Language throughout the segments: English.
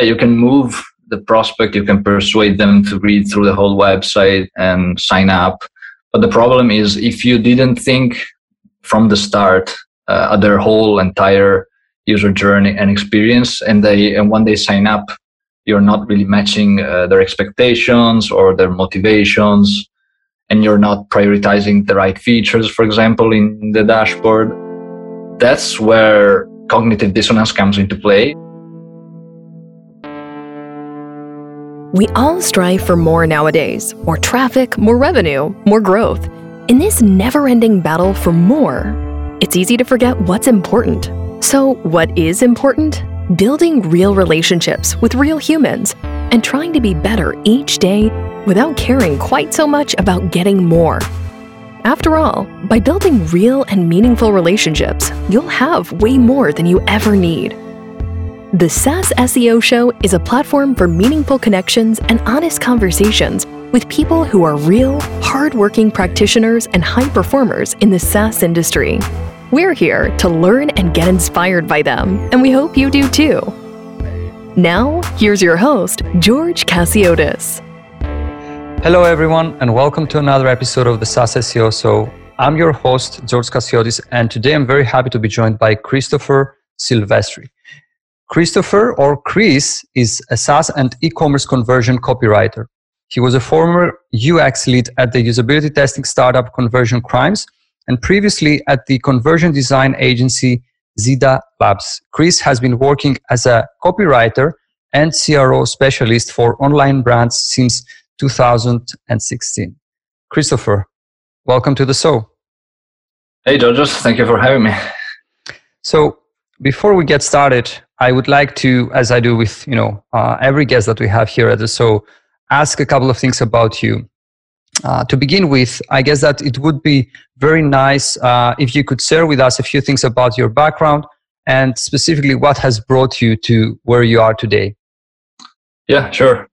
you can move the prospect, you can persuade them to read through the whole website and sign up. But the problem is if you didn't think from the start uh, their whole entire user journey and experience, and they and when they sign up, you're not really matching uh, their expectations or their motivations, and you're not prioritizing the right features, for example, in the dashboard. That's where cognitive dissonance comes into play. We all strive for more nowadays more traffic, more revenue, more growth. In this never ending battle for more, it's easy to forget what's important. So, what is important? Building real relationships with real humans and trying to be better each day without caring quite so much about getting more. After all, by building real and meaningful relationships, you'll have way more than you ever need. The SaaS SEO Show is a platform for meaningful connections and honest conversations with people who are real, hardworking practitioners and high performers in the SaaS industry. We're here to learn and get inspired by them, and we hope you do too. Now, here's your host, George Chasiotis. Hello, everyone, and welcome to another episode of the SaaS SEO Show. I'm your host, George Chasiotis, and today I'm very happy to be joined by Christopher Silvestri. Christopher, or Chris, is a SaaS and e commerce conversion copywriter. He was a former UX lead at the usability testing startup Conversion Crimes and previously at the conversion design agency Zida Labs. Chris has been working as a copywriter and CRO specialist for online brands since 2016. Christopher, welcome to the show. Hey, Georges, thank you for having me. So, before we get started, I would like to, as I do with you know uh, every guest that we have here at the show, ask a couple of things about you. Uh, to begin with, I guess that it would be very nice uh, if you could share with us a few things about your background and specifically what has brought you to where you are today. Yeah, sure.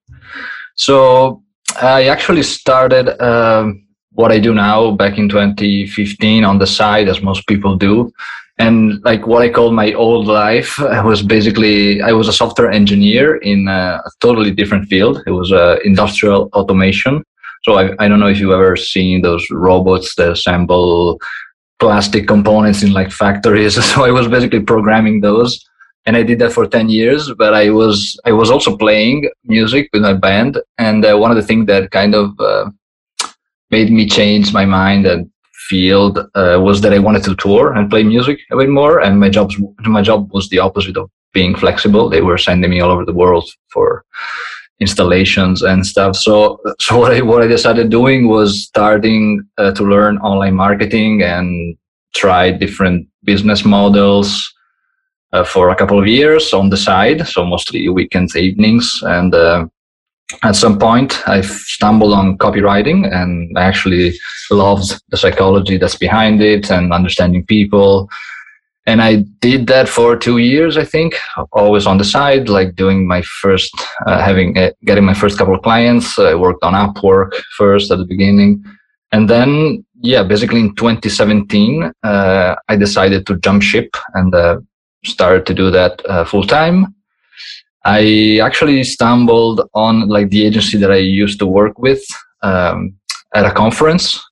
So I actually started um, what I do now back in 2015 on the side, as most people do and like what I call my old life, I was basically I was a software engineer in a, totally different field. It was uh, industrial automation. So I, I don't know if you've ever seen those robots that assemble plastic components in like factories. So I was basically programming those, and I did that for ten years. But I was I was also playing music with my band, and uh, one of the things that kind of uh, made me change my mind and field uh, was that I wanted to tour and play music a bit more, and my jobs my job was the opposite of being flexible. They were sending me all over the world for installations and stuff. So so what I what I decided doing was starting uh, to learn online marketing and try different business models. Uh, for a couple of years on the side, so mostly weekends, evenings, and uh, at some point I stumbled on copywriting and I actually loved the psychology that's behind it and understanding people. And I did that for two years, I think, always on the side, like doing my first, uh, having, uh, getting my first couple of clients. I worked on Upwork first at the beginning. And then, yeah, basically in 2017, uh, I decided to jump ship and uh, started to do that uh, full time I actually stumbled on like the agency that I used to work with um, at a conference,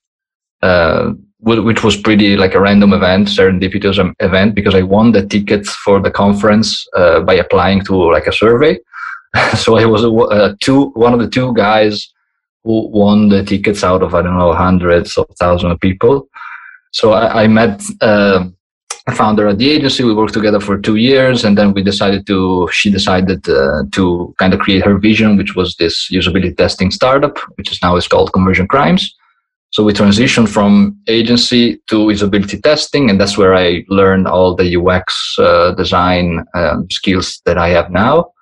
uh, which was pretty like a random event, serendipitous event, because I won the tickets for the conference uh, by applying to like a survey. so I was uh, two, one of the two guys who won the tickets out of I don't know hundreds of thousands of people. So I, I met founder at the agency. We worked together for two years, and then we decided to. She decided uh, to kind of create her vision, which was this usability testing startup, which is now is called Conversion Crimes. So we transitioned from agency to usability testing, and that's where I learned all the UX uh, design um, skills that I have now.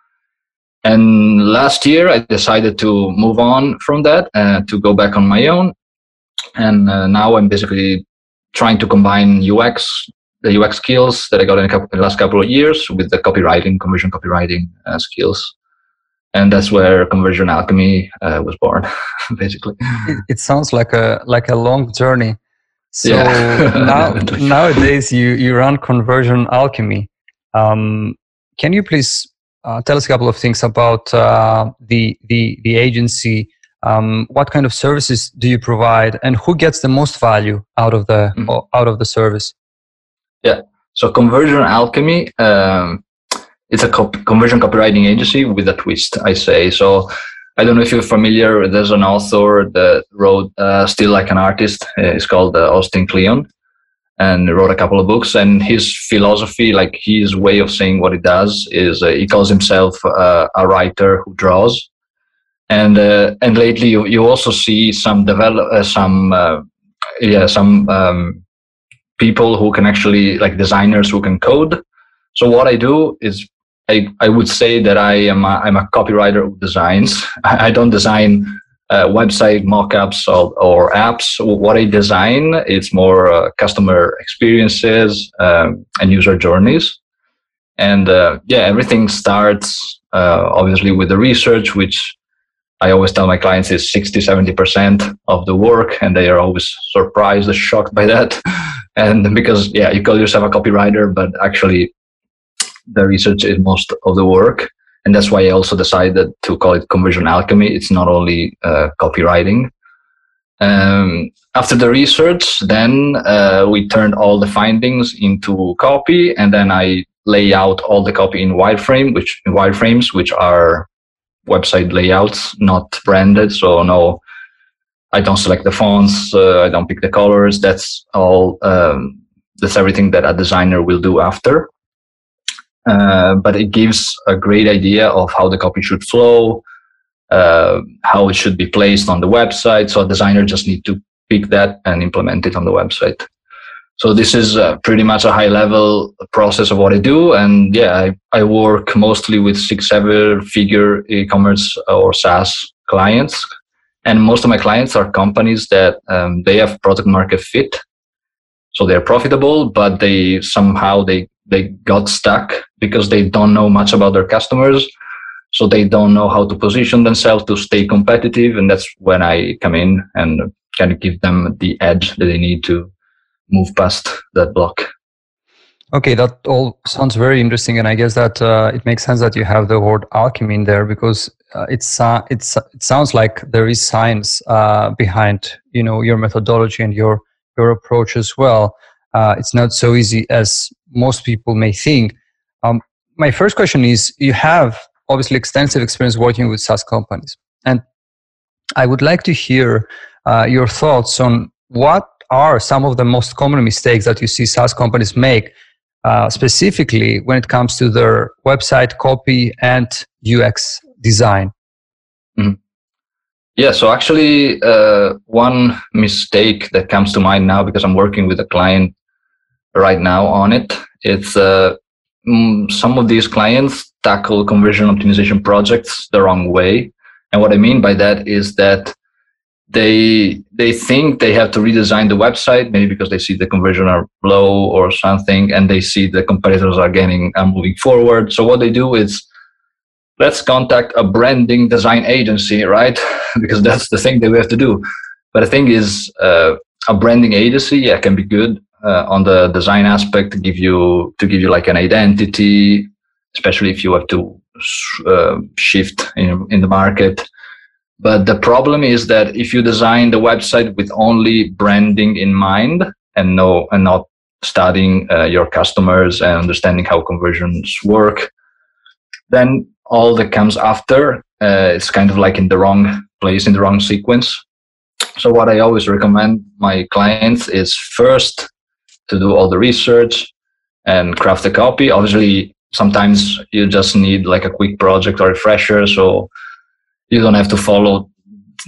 And last year, I decided to move on from that uh, to go back on my own. And uh, now I'm basically trying to combine UX the UX skills that I got in, a couple, in the last couple of years with the copywriting, conversion copywriting uh, skills. And that's where Conversion Alchemy uh, was born, basically. It, it, sounds like a like a long journey. So yeah. now nowadays you you run Conversion Alchemy. Um, can you please uh, tell us a couple of things about uh, the the the agency. Um, what kind of services do you provide, and who gets the most value out of the mm-hmm. out of the service? Yeah. So Conversion Alchemy, um, it's a conversion copywriting agency with a twist. I say so. I don't know if you're familiar. There's an author that wrote uh, "Steal Like an Artist." It's called uh, Austin Kleon and wrote a couple of books. And his philosophy, like his way of saying what he does, is uh, he calls himself uh, a writer who draws. And uh, and lately, you, you also see some develop uh, some uh, yeah some um, people who can actually like designers who can code. So what I do is I, I would say that I am a, I'm a copywriter who designs. I, don't design uh, website mockups or, or apps. What I design it's more uh, customer experiences um, and user journeys. And uh, yeah, everything starts uh, obviously with the research, which I always tell my clients is 60, 70% of the work. And they are always surprised, shocked by that. and because, yeah, you call yourself a copywriter, but actually the research is most of the work and that's why I also decided to call it conversion alchemy. It's not only uh, copywriting. Um, after the research, then uh, we turned all the findings into copy, and then I lay out all the copy in wireframe, which wireframes, which are website layouts, not branded. So no, I don't select the fonts, uh, I don't pick the colors. That's all. Um, that's everything that a designer will do after. Uh, but it gives a great idea of how the copy should flow, uh, how it should be placed on the website. So a designer just need to pick that and implement it on the website. So this is uh, pretty much a high level process of what I do. And yeah, I, I work mostly with six, seven figure e-commerce or SaaS clients. And most of my clients are companies that um, they have product market fit. So they're profitable, but they somehow they they got stuck because they don't know much about their customers. So they don't know how to position themselves to stay competitive. And that's when i come in and kind of give them the edge that they need to move past that block. Okay that all sounds very interesting. And i guess that uh, it makes sense that you have the word alchemy in there because uh, it's uh, it's it sounds like there is science uh, behind you know your methodology and your your approach as well uh, it's not so easy as most people may think. Um, my first question is you have obviously extensive experience working with SaaS companies. And I would like to hear uh, your thoughts on what are some of the most common mistakes that you see SaaS companies make, uh, specifically when it comes to their website copy and UX design. Mm-hmm. Yeah, so actually, uh, one mistake that comes to mind now because I'm working with a client right now on it. It's uh, mm, some of these clients tackle conversion optimization projects the wrong way. And what I mean by that is that they they think they have to redesign the website maybe because they see the conversion are low or something and they see the competitors are getting are moving forward so what they do is let's contact a branding design agency right because that's the thing that we have to do but the thing is uh, a branding agency yeah can be good uh, on the design aspect to give you to give you like an identity, especially if you have to uh, shift in in the market. But the problem is that if you design the website with only branding in mind and no and not studying uh, your customers and understanding how conversions work, then all that comes after uh, it's kind of like in the wrong place in the wrong sequence. So what I always recommend my clients is first to do all the research and craft a copy. Obviously, sometimes you just need like a quick project or refresher, so you don't have to follow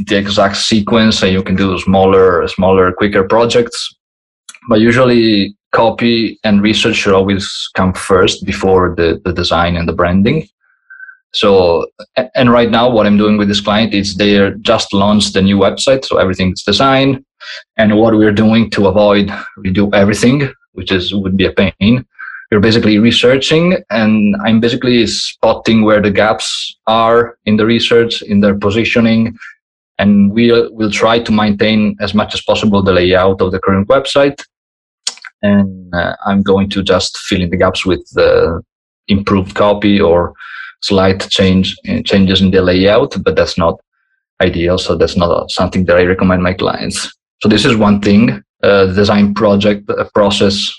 the exact sequence, and you can do smaller, smaller, quicker projects. But usually, copy and research should always come first before the, the design and the branding. So, and right now, what I'm doing with this client is they just launched the new website, so everything's designed and what we're doing to avoid redo everything, which is would be a pain. We're basically researching, and I'm basically spotting where the gaps are in the research, in their positioning, and we'll we'll try to maintain as much as possible the layout of the current website. And uh, I'm going to just fill in the gaps with the improved copy or slight change changes in the layout, but that's not ideal. So that's not something that I recommend my clients. So this is one thing: uh, design project uh, process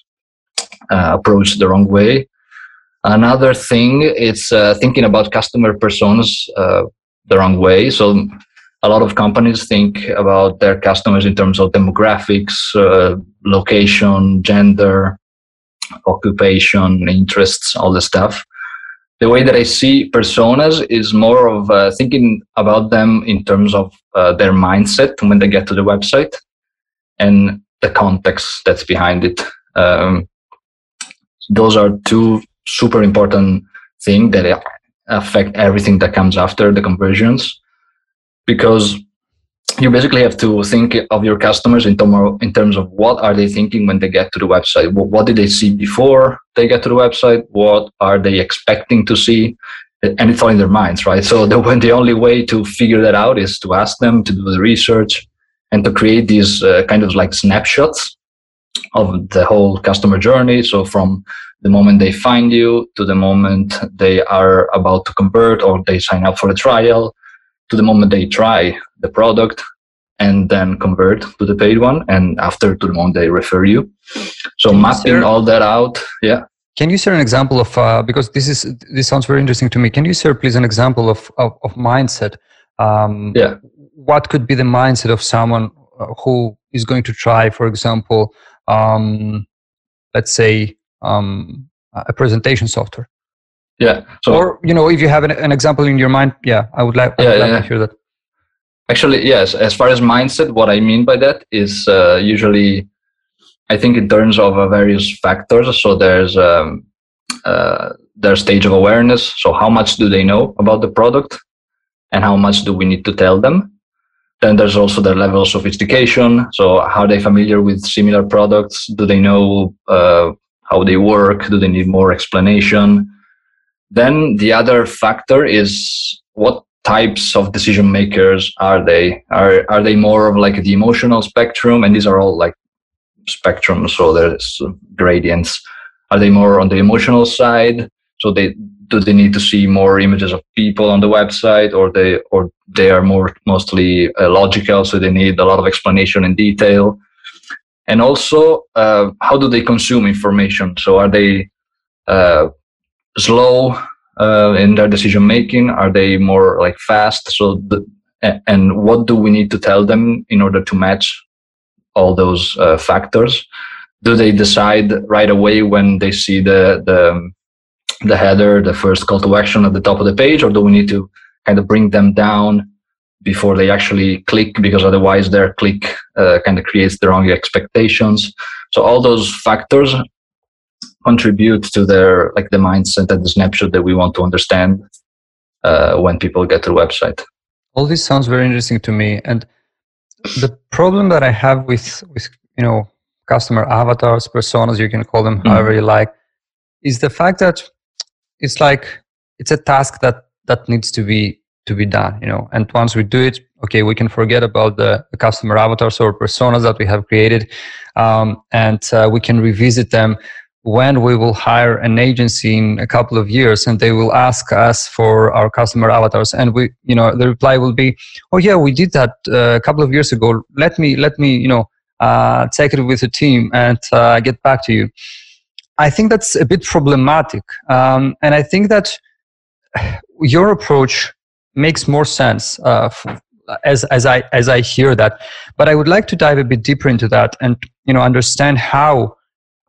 uh, approach the wrong way. Another thing is uh, thinking about customer personas uh, the wrong way. So a lot of companies think about their customers in terms of demographics, uh, location, gender, occupation, interests, all the stuff. The way that I see personas is more of uh, thinking about them in terms of uh, their mindset when they get to the website and the context that's behind it. Um, those are two super important things that affect everything that comes after the conversions because you basically have to think of your customers in, in terms of what are they thinking when they get to the website. What, what did they see before they get to the website? What are they expecting to see? And it's all in their minds right? So the, when the only way to figure that out is to ask them to do the research and to create these uh, kind of like snapshots of the whole customer journey. So from the moment they find you to the moment they are about to convert or they sign up for a trial to the moment they try the product and then convert to the paid one and after to the moment they refer you. So can mapping you all that out yeah. Can you share an example of uh, because this is this sounds very interesting to me. Can you share please an example of of, of mindset? Um, yeah. what could be the mindset of someone uh, who is going to try for example um, let's say um, a presentation software yeah. So, or you know, if you have an, an example in your mind, yeah, I would like, I would yeah, like yeah. to hear that. Actually, yes. As far as mindset, what I mean by that is uh, usually, I think in terms of uh, various factors. So there's um, uh, their stage of awareness. So how much do they know about the product, and how much do we need to tell them? Then there's also their level of sophistication. So how are they familiar with similar products? Do they know uh, how they work? Do they need more explanation? Then the other factor is what types of decision makers are they? Are are they more of like the emotional spectrum? And these are all like spectrum, so there's gradients. Are they more on the emotional side? So they do they need to see more images of people on the website, or they or they are more mostly uh, logical, so they need a lot of explanation and detail. And also, uh, how do they consume information? So are they uh, slow uh, in their decision making? Are they more like fast? So the, and what do we need to tell them in order to match all those uh, factors? Do they decide right away when they see the the the header, the first call to action at the top of the page, or do we need to kind of bring them down before they actually click because otherwise their click uh, kind of creates the wrong expectations so all those factors contribute to their like the mindset and the snapshot that we want to understand uh, when people get to the website. All this sounds very interesting to me, and the problem that I have with with you know customer avatars, personas, you can call them mm-hmm. however you like, is the fact that it's like it's a task that that needs to be to be done you know and once we do it okay we can forget about the, the customer avatars or personas that we have created um, and uh, we can revisit them when we will hire an agency in a couple of years and they will ask us for our customer avatars. And we you know the reply will be oh yeah we did that uh, a couple of years ago. Let me let me you know uh, take it with the team and uh, get back to you. I think that's a bit problematic um, and i think that your approach makes more sense uh, as as i as i hear that. But i would like to dive a bit deeper into that and you know understand how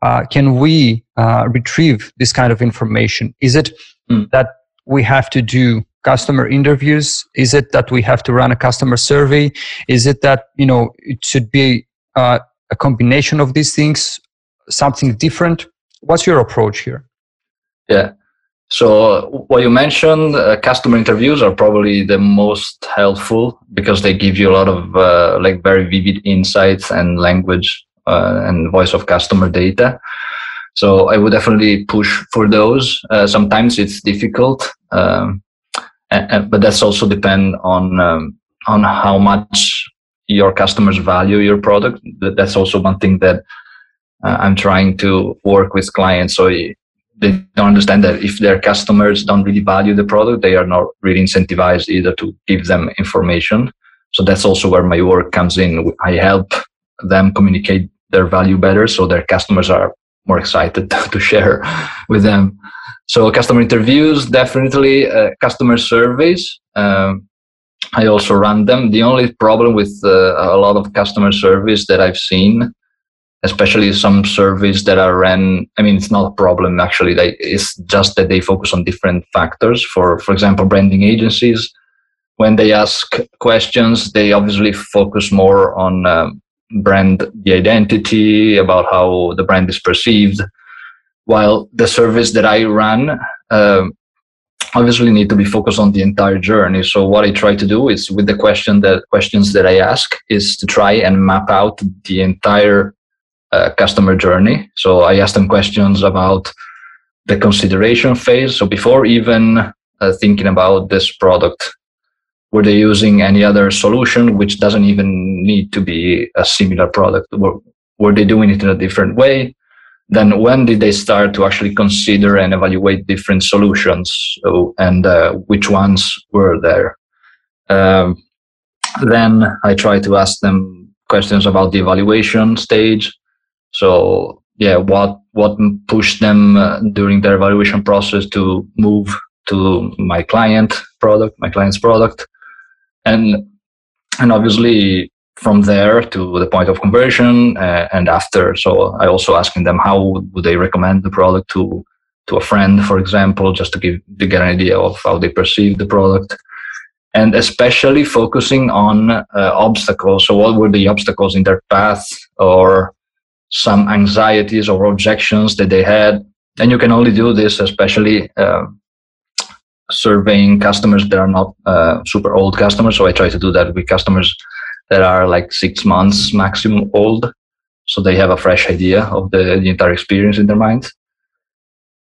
uh, can we uh, retrieve this kind of information? Is it mm. that we have to do customer interviews? Is it that we have to run a customer survey? Is it that you know it should be uh, a combination of these things, something different? What's your approach here? Yeah. So what you mentioned, uh, customer interviews are probably the most helpful because they give you a lot of uh, like very vivid insights and language uh, and voice of customer data. So I would definitely push for those. Uh, sometimes it's difficult, um, and, and, but that's also depend on um, on how much your customers value your product. That's also one thing that uh, I'm trying to work with clients. So they don't understand that if their customers don't really value the product, they are not really incentivized either to give them information. So that's also where my work comes in. I help them communicate their value better so their customers are more excited to share with them. So customer interviews, definitely uh, customer surveys. Um, I also run them. The only problem with uh, a lot of customer surveys that I've seen especially some surveys that are ran i mean it's not a problem actually they, it's just that they focus on different factors for for example branding agencies when they ask questions they obviously focus more on um, brand the identity about how the brand is perceived while the service that i run um, obviously need to be focused on the entire journey so what i try to do is with the question that questions that i ask is to try and map out the entire uh, customer journey. So I ask them questions about the consideration phase. So before even uh, thinking about this product, were they using any other solution which doesn't even need to be a similar product? Were, were they doing it in a different way? Then when did they start to actually consider and evaluate different solutions so, and uh, which ones were there? Um, then I try to ask them questions about the evaluation stage so yeah, what what pushed them uh, during their evaluation process to move to my client product, my client's product, and and obviously from there to the point of conversion uh, and after. So I also asking them how would they recommend the product to to a friend, for example, just to give to get an idea of how they perceive the product, and especially focusing on uh, obstacles. So what were the obstacles in their path or some anxieties or objections that they had. And you can only do this, especially uh, surveying customers that are not uh, super old customers. So I try to do that with customers that are like six months maximum old. So they have a fresh idea of the, the entire experience in their minds.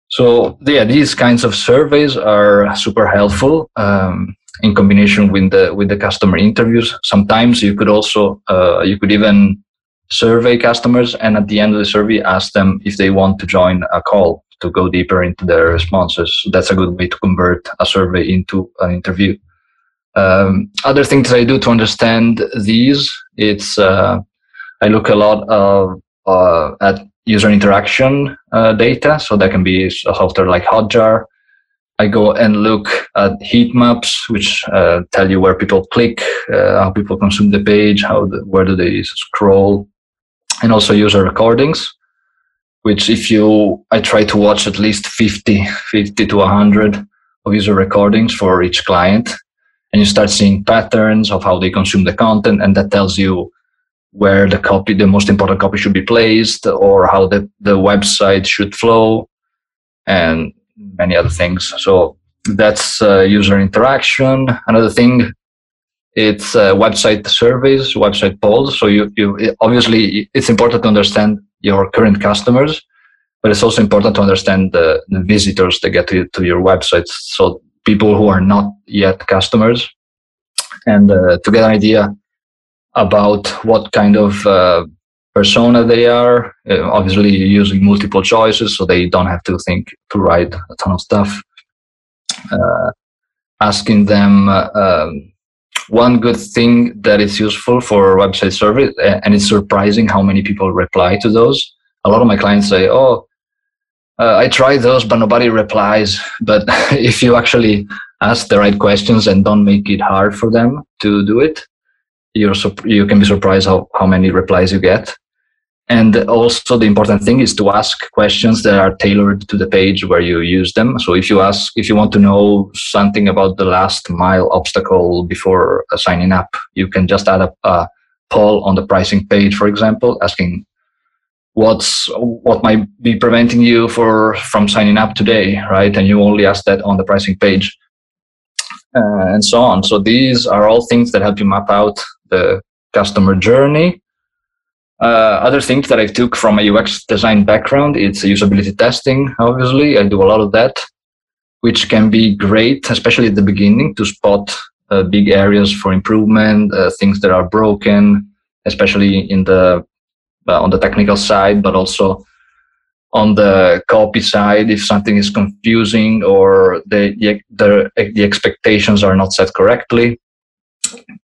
So yeah, these kinds of surveys are super helpful um, in combination with the with the customer interviews. Sometimes you could also uh, you could even survey customers and at the end of the survey ask them if they want to join a call to go deeper into their responses. That's a good way to convert a survey into an interview. Um, other things I do to understand these, it's uh, I look a lot of, uh, at user interaction uh, data. So that can be a software like Hotjar. I go and look at heat maps, which uh, tell you where people click, uh, how people consume the page, how the, where do they scroll, and also user recordings which if you i try to watch at least 50 50 to 100 of user recordings for each client. And you start seeing patterns of how they consume the content and that tells you where the copy the most important copy should be placed or how the, the website should flow and many other things. So that's uh, user interaction. Another thing it's uh, website surveys, website polls. So you, you obviously it's important to understand your current customers, but it's also important to understand the, the visitors that get to, to your websites. So people who are not yet customers, and uh, to get an idea about what kind of uh, persona they are. Uh, obviously, using multiple choices, so they don't have to think to write a ton of stuff. Uh, asking them uh, um, one good thing that is useful for website survey, and it's surprising how many people reply to those. A lot of my clients say, "Oh, uh, I tried those, but nobody replies." But if you actually ask the right questions and don't make it hard for them to do it, you're you can be surprised how, how many replies you get. And also the important thing is to ask questions that are tailored to the page where you use them. So if you ask, if you want to know something about the last mile obstacle before signing up, you can just add a, a poll on the pricing page, for example, asking what's what might be preventing you for from signing up today, right? And you only ask that on the pricing page, uh, and so on. So these are all things that help you map out the customer journey uh, other things that I took from a UX design background, it's usability testing. Obviously, I do a lot of that, which can be great, especially at the beginning, to spot uh, big areas for improvement, uh, things that are broken, especially in the on the technical side, but also on the copy side if something is confusing or the, the, the expectations are not set correctly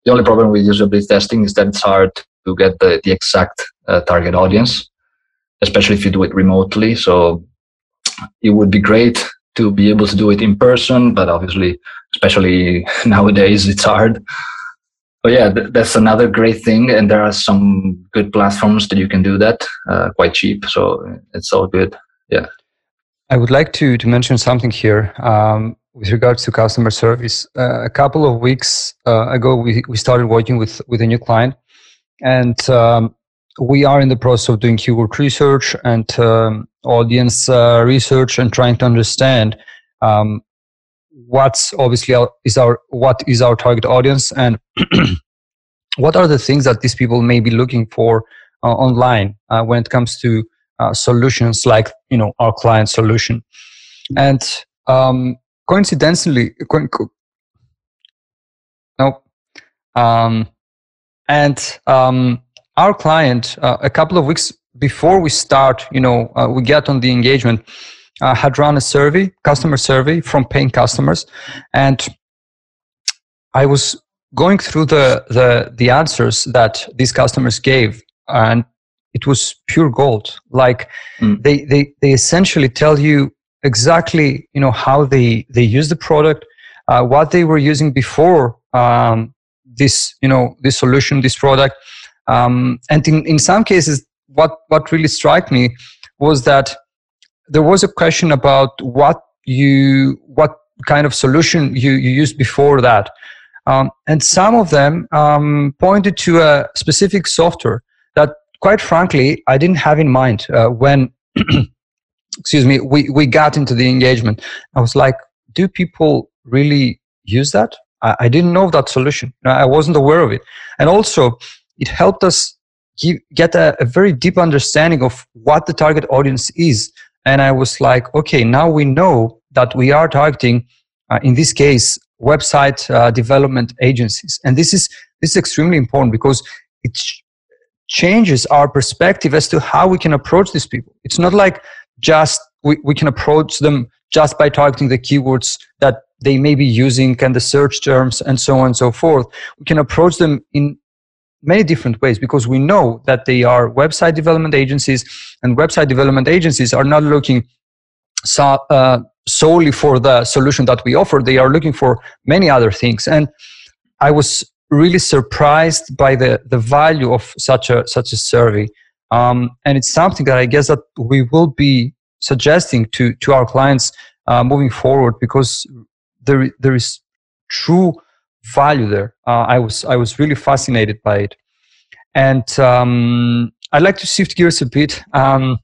the only problem with usability testing is that it's hard to get the, the exact uh, target audience especially if you do it remotely. So it would be great to be able to do it in person but obviously especially nowadays it's hard. But yeah th- that's another great thing and there are some good platforms that you can do that uh, quite cheap. So it's all good. Yeah. I would like to to mention something here. Um, with regards to customer service uh, a couple of weeks uh, ago we, we started working with with a new client. And um, we are in the process of doing keyword research and um, audience uh, research and trying to understand um, what's obviously our, is our what is our target audience and what are the things that these people may be looking for uh, online uh, when it comes to uh, solutions like you know our client solution. And um, coincidentally co- co- no um, and um, our client uh, a couple of weeks before we start you know uh, we get on the engagement uh, had run a survey customer survey from paying customers. And i was going through the the, the answers that these customers gave. And it was pure gold. Like mm. they, they they essentially tell you exactly you know how they they use the product uh, what they were using before um, this you know this solution this product. Um, and in, in some cases what what really struck me was that there was a question about what you what kind of solution you, you used before that. Um, and some of them um, pointed to a specific software that quite frankly i didn't have in mind uh, when excuse me we, we got into the engagement i was like do people really use that i, I didn't know that solution i wasn't aware of it and also it helped us give, get a, a very deep understanding of what the target audience is. And I was like, okay, now we know that we are targeting, uh, in this case, website uh, development agencies. And this is this is extremely important because it ch- changes our perspective as to how we can approach these people. It's not like just we, we can approach them just by targeting the keywords that they may be using and the search terms and so on and so forth. We can approach them in many different ways because we know that they are website development agencies and website development agencies are not looking so, uh, solely for the solution that we offer. They are looking for many other things. And i was really surprised by the, the value of such a such a survey um, and it's something that i guess that we will be suggesting to to our clients uh, moving forward because there there is true value there. Uh, I was I was really fascinated by it, and um, I'd like to shift gears a bit. Um,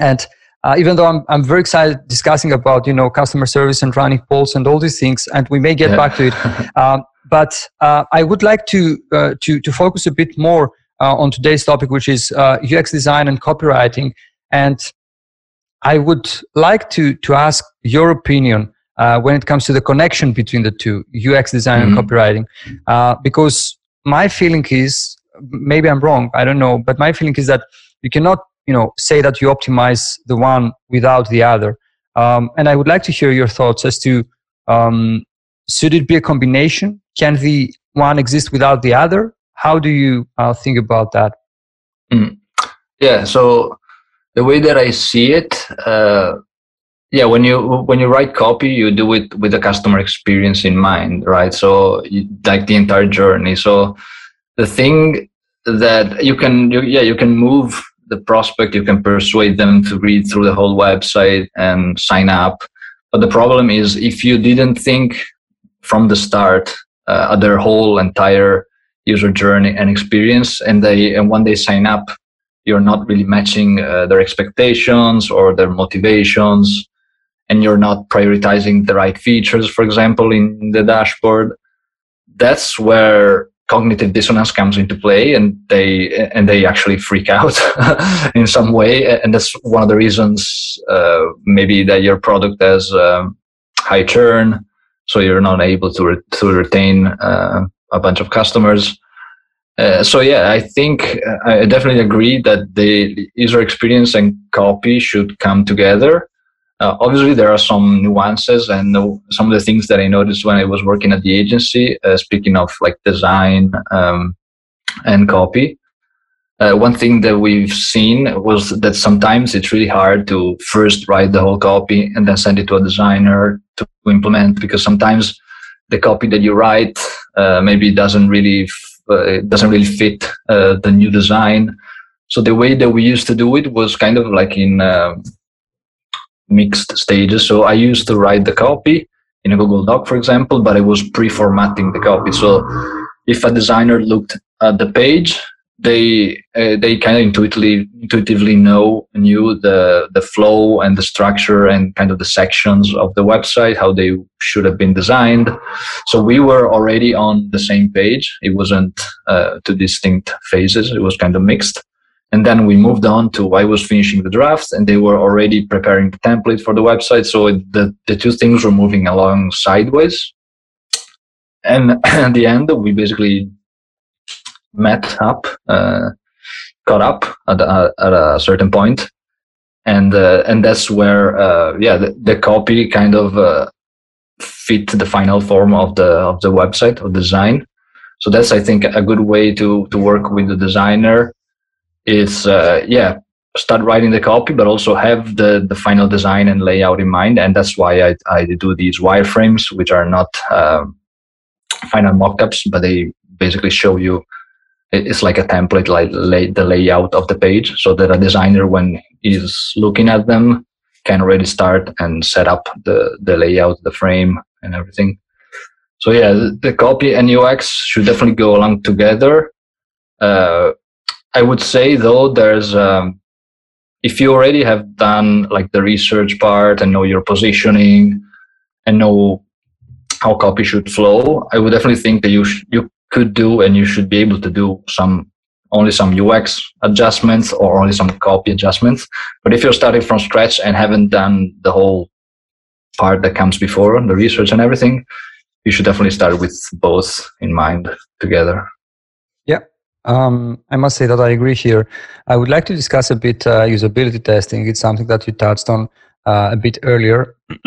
and uh, even though I'm I'm very excited discussing about you know customer service and running polls and all these things, and we may get yeah. back to it. um, but uh, I would like to uh, to to focus a bit more on today's topic, which is UX design and copywriting, and I would like to to ask your opinion uh, when it comes to the connection between the two, UX design mm-hmm. and copywriting. Uh, because my feeling is, maybe I'm wrong, I don't know, but my feeling is that you cannot, you know, say that you optimize the one without the other. Um, and I would like to hear your thoughts as to um, should it be a combination? Can the one exist without the other? How do you uh, think about that? Mm. Yeah, so the way that I see it, uh, yeah when you when you write copy you do it with the customer experience in mind right so you, like the entire journey so the thing that you can you, yeah you can move the prospect you can persuade them to read through the whole website and sign up but the problem is if you didn't think from the start uh, their whole entire user journey and experience and they and when they sign up you're not really matching uh, their expectations or their motivations and you're not prioritizing the right features, for example, in the dashboard, that's where cognitive dissonance comes into play and they and they actually freak out in some way and that's one of the reasons uh, maybe that your product has um, high churn so you're not able to, re- to retain uh, a bunch of customers Uh, so yeah, I think uh, I definitely agree that the user experience and copy should come together. Uh, obviously, there are some nuances and some of the things that I noticed when I was working at the agency. Uh, speaking of like design um, and copy, uh, one thing that we've seen was that sometimes it's really hard to first write the whole copy and then send it to a designer to implement because sometimes the copy that you write uh, maybe it doesn't really uh, doesn't really fit uh, the new design. So the way that we used to do it was kind of like in uh, mixed stages. So I used to write the copy in a Google Doc, for example, but I was pre-formatting the copy. So if a designer looked at the page they uh, they kind of intuitively intuitively know knew the the flow and the structure and kind of the sections of the website how they should have been designed. So we were already on the same page. It wasn't uh, two distinct phases. It was kind of mixed. And then we moved on to i was finishing the draft and they were already preparing the template for the website. So the, the two things were moving along sideways. And at the end we basically met up, uh, caught up at a, at a certain point, and uh, and that's where uh, yeah the, the, copy kind of uh, fit the final form of the of the website or design. So that's I think a good way to to work with the designer. Is uh, yeah start writing the copy, but also have the the final design and layout in mind, and that's why I I do these wireframes, which are not um, final mockups, but they basically show you it's like a template like lay, the layout of the page. So that a designer when he's looking at them can already start and set up the the layout the frame and everything. So yeah the, the copy and ux should definitely go along together. Uh, i would say though there's um, if you already have done like the research part and know your positioning and know how copy should flow i would definitely think that you sh- you could do and you should be able to do some only some UX adjustments or only some copy adjustments. But if you're starting from scratch and haven't done the whole part that comes before the research and everything, you should definitely start with both in mind together. Yeah, um, I must say that I agree here. I would like to discuss a bit uh, usability testing. It's something that you touched on uh, a bit earlier.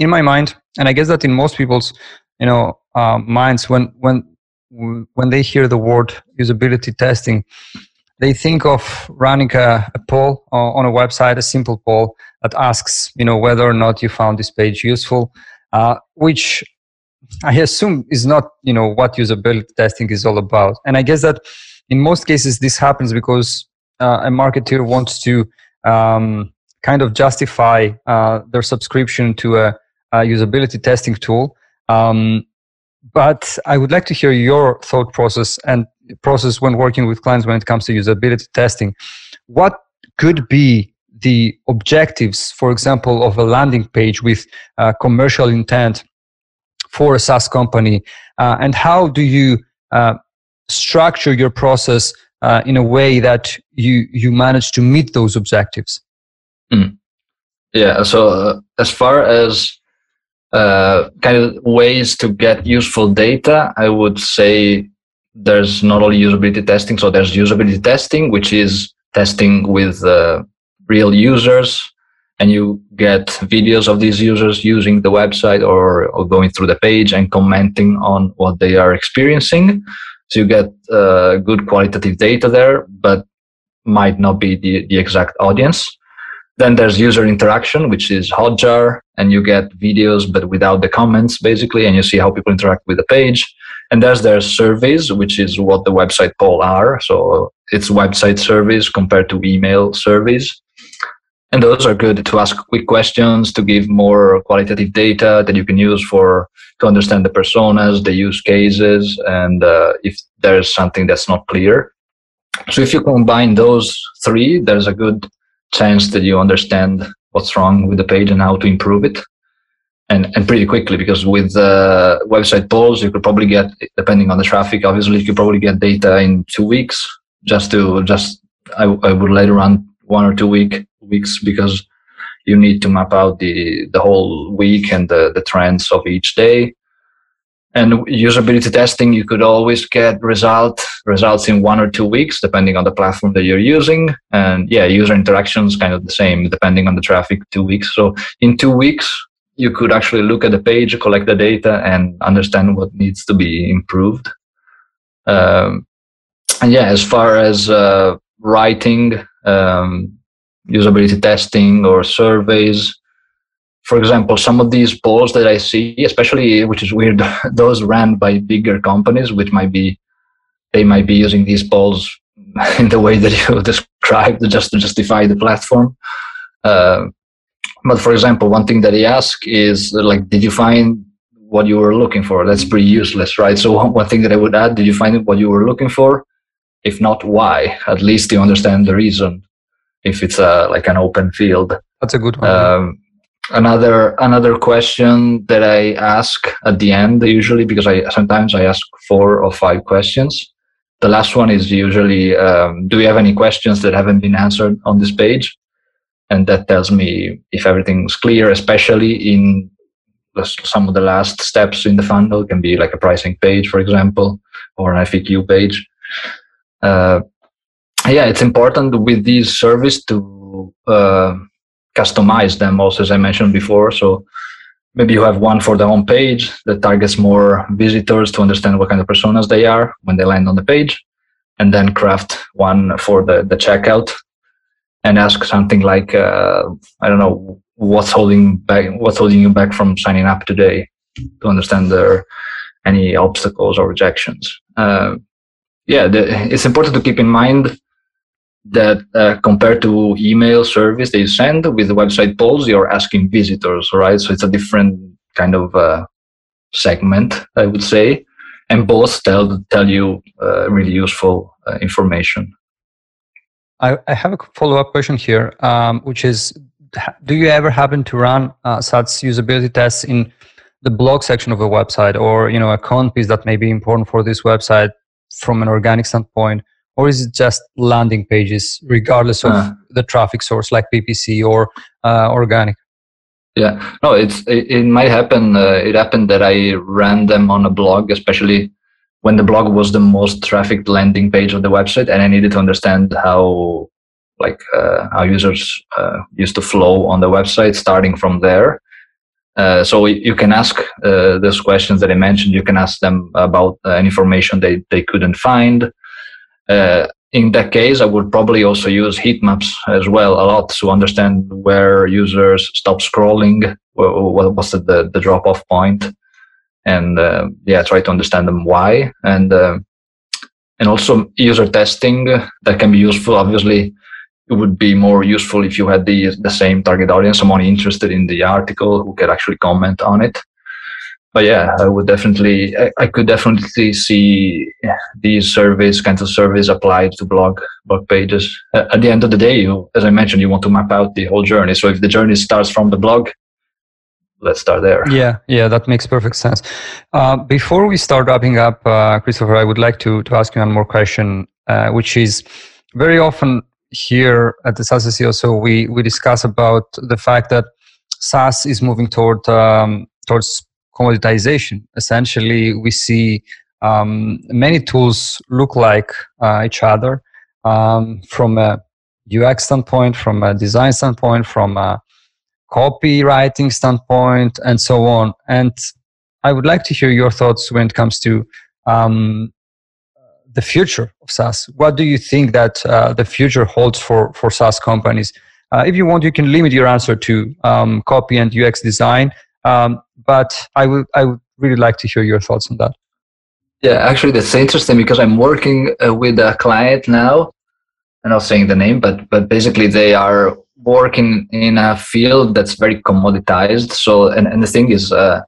in my mind, and I guess that in most people's, you know, uh, minds, when when when they hear the word usability testing, they think of running a, a, poll on a website, a simple poll that asks, you know, whether or not you found this page useful, uh, which I assume is not, you know, what usability testing is all about. And I guess that in most cases this happens because uh, a marketer wants to um, kind of justify uh, their subscription to a, a usability testing tool. Um, but I would like to hear your thought process and process when working with clients when it comes to usability testing. What could be the objectives, for example, of a landing page with uh, commercial intent for a SaaS company, uh, and how do you uh, structure your process uh, in a way that you you manage to meet those objectives? Mm. Yeah. So uh, as far as uh, kind of ways to get useful data, I would say there's not only usability testing, so there's usability testing, which is testing with uh, real users, and you get videos of these users using the website or, or going through the page and commenting on what they are experiencing. So you get uh, good qualitative data there, but might not be the, the exact audience. Then there's user interaction, which is Hotjar, and you get videos but without the comments basically, and you see how people interact with the page. And there's their surveys, which is what the website poll are. So it's website surveys compared to email surveys. And those are good to ask quick questions, to give more qualitative data that you can use for to understand the personas, the use cases, and uh, if there's something that's not clear. So if you combine those three, there's a good chance that you understand what's wrong with the page and how to improve it. And and pretty quickly because with uh, website polls you could probably get depending on the traffic obviously you could probably get data in two weeks just to just i, I would later run one or two week weeks because you need to map out the the whole week and the, the trends of each day and usability testing you could always get result results in one or two weeks depending on the platform that you're using. And yeah user interactions kind of the same depending on the traffic two weeks. So in two weeks you could actually look at the page collect the data and understand what needs to be improved. Um, and yeah as far as uh, writing um, usability testing or surveys for example, some of these polls that I see, especially which is weird, those ran by bigger companies, which might be they might be using these polls in the way that you described just to justify the platform. Uh, but for example, one thing that he asked is like, did you find what you were looking for? That's pretty useless, right? So one thing that I would add, did you find what you were looking for? If not, why? At least you understand the reason. If it's a like an open field. That's a good one. Um, another another question that I ask at the end usually because I sometimes I ask four or five questions. The last one is usually, um, do you have any questions that haven't been answered on this page? And that tells me if everything's clear, especially in some of the last steps in the funnel. It can be like a pricing page, for example, or an FAQ page. Uh, yeah, it's important with these service to uh, customize them also as i mentioned before. So maybe you have one for the home page that targets more visitors to understand what kind of personas they are when they land on the page and then craft one for the, the checkout and ask something like uh, i don't know what's holding back what's holding you back from signing up today to understand there any obstacles or rejections? Uh, yeah the, it's important to keep in mind that uh, compared to email service they send with the website polls, you're asking visitors, right? So it's a different kind of uh, segment, I would say, and both tell tell you uh, really useful uh, information. I, I, have a follow up question here, um, which is: Do you ever happen to run uh, such usability tests in the blog section of a website, or you know, a content piece that may be important for this website from an organic standpoint? Or is it just landing pages regardless of uh, the traffic source like ppc or uh, organic yeah no it's it, it might happen uh, it happened that i ran them on a blog especially when the blog was the most trafficked landing page of the website and i needed to understand how like uh, how users uh, used to flow on the website starting from there uh, so you can ask uh, those questions that I mentioned. You can ask them about uh, information they, they couldn't find. Uh, in that case, I would probably also use heat maps as well a lot to understand where users stop scrolling, what was the, the drop off point, and uh, yeah, try to understand them why. And uh, and also user testing that can be useful. Obviously, it would be more useful if you had the the same target audience, someone interested in the article who could actually comment on it but yeah, I would definitely, I, I could definitely see these surveys, kinds of surveys applied to blog blog pages. At the end of the day, you, as I mentioned, you want to map out the whole journey. So if the journey starts from the blog, let's start there. Yeah, yeah, that makes perfect sense. Uh, before we start wrapping up, uh, Christopher, I would like to to ask you one more question, uh, which is very often here at the SaaS SEO, so we we discuss about the fact that SaaS is moving toward um, towards commoditization. Essentially, we see um, many tools look like uh, each other um, from a UX standpoint, from a design standpoint, from a copywriting standpoint, and so on. And I would like to hear your thoughts when it comes to um, the future of SaaS. What do you think that uh, the future holds for for SaaS companies? Uh, if you want, you can limit your answer to um, copy and UX design. Um, but I would I would really like to hear your thoughts on that. Yeah, actually, that's interesting because I'm working uh, with a client now. I'm not saying the name, but but basically they are working in a field that's very commoditized. So, and, and the thing is, uh,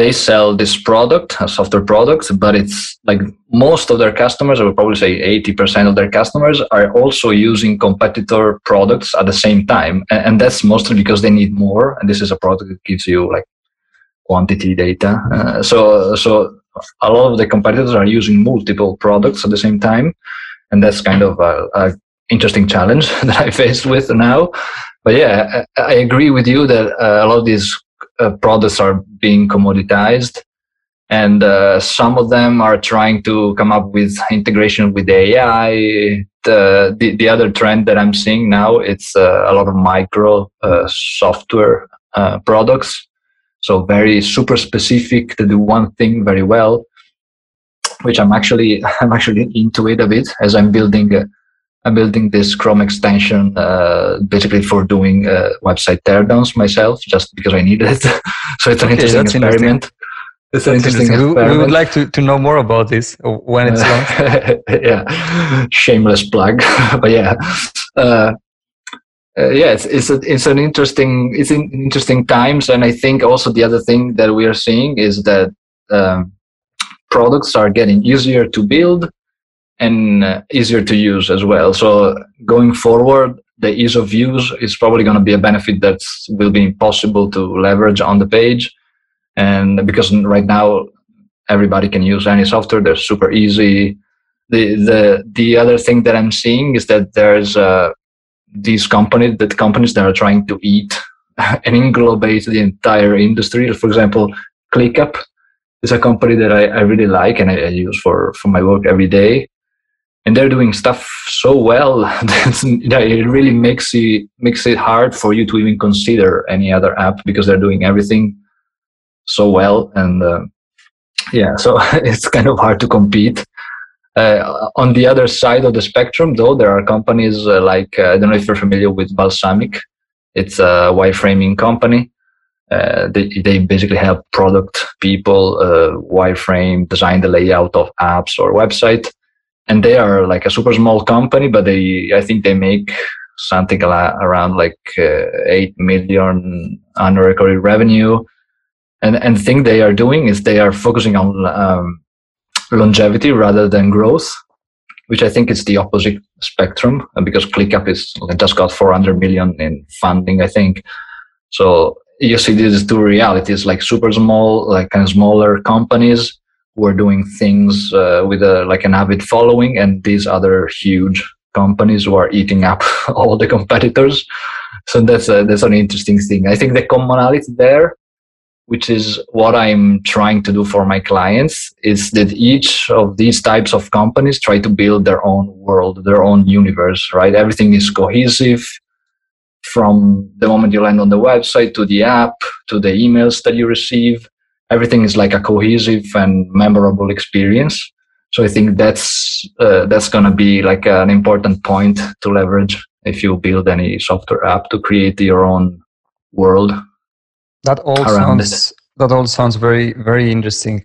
they sell this product, a software product, but it's like most of their customers, I would probably say 80% of their customers are also using competitor products at the same time. And, and that's mostly because they need more. And this is a product that gives you like quantity data. Uh, so, so a lot of the competitors are using multiple products at the same time. And that's kind of a, a interesting challenge that I faced with now. But yeah, I, I agree with you that uh, a lot of these uh, products are being commoditized and uh, some of them are trying to come up with integration with AI. The, the, the other trend that I'm seeing now it's uh, a lot of micro uh, software products, so very super specific to do one thing very well, which I'm actually I'm actually into it a bit as I'm building. Uh, I'm building this Chrome extension uh, basically for doing uh, website teardowns myself, just because I need it. so it's an okay, interesting experiment. It's an interesting, interesting. We, we, would like to, to know more about this when it's launched. yeah, shameless plug, but yeah, uh, uh, yeah, it's it's, a, it's an interesting it's in interesting times, and I think also the other thing that we are seeing is that um, products are getting easier to build and uh, easier to use as well. So going forward, the ease of use is probably going to be a benefit that will be impossible to leverage on the page. And because right now everybody can use any software they're super easy. The the the other thing that i'm seeing is that there's uh, these companies that companies that are trying to eat and englobate the entire industry. For example clickup is a company that I, I really like and I, I, use for for my work every day. And they're doing stuff so well that it really makes it makes it hard for you to even consider any other app because they're doing everything so well. And uh, yeah so it's kind of hard to compete uh, on the other side of the spectrum though there are companies uh, like uh, i don't know if you're familiar with Balsamiq. it's a wireframing company. Uh, they, they basically help product people uh, wireframe design the layout of apps or website. And they are like a super small company but they i think they make something around like 8 million annual recurring revenue. And and the thing they are doing is they are focusing on um, longevity rather than growth which i think is the opposite spectrum because clickup is just got 400 million in funding i think. So you see these two realities like super small like kind of smaller companies who are doing things uh, with a like an avid following and these other huge companies who are eating up all the competitors. So that's a, that's an interesting thing. I think the commonality there which is what I'm trying to do for my clients, is that each of these types of companies try to build their own world, their own universe, right? Everything is cohesive from the moment you land on the website to the app to the emails that you receive. Everything is like a cohesive and memorable experience. So I think that's uh, that's gonna be like an important point to leverage if you build any software app to create your own world that all sounds it. that all sounds very very interesting.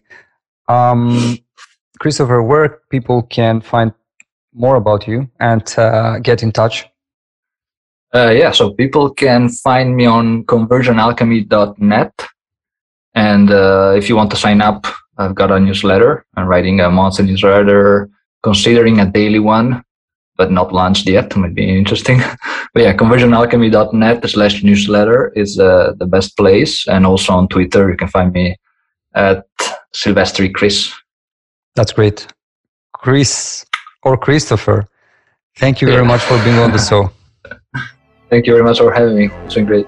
Um, Christopher, where people can find more about you and uh, get in touch? Uh, yeah, so people can find me on conversionalchemy.net. And uh, if you want to sign up, I've got a newsletter. I'm writing a monthly newsletter, considering a daily one but not launched yet. Might be interesting. but yeah, conversionalchemy.net slash newsletter is uh, the best place. And also on Twitter, you can find me at Silvestri Chris. That's great. Chris or Christopher, thank you yeah. very much for being on the show. thank you very much for having me. It's been great.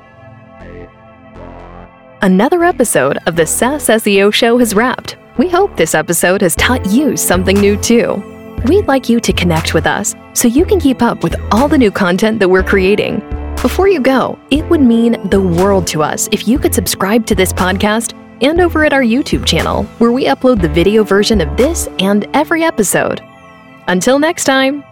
Another episode of the SaaS SEO Show has wrapped. We hope this episode has taught you something new too. We'd like you to connect with us so you can keep up with all the new content that we're creating. Before you go, it would mean the world to us if you could subscribe to this podcast and over at our YouTube channel, where we upload the video version of this and every episode. Until next time.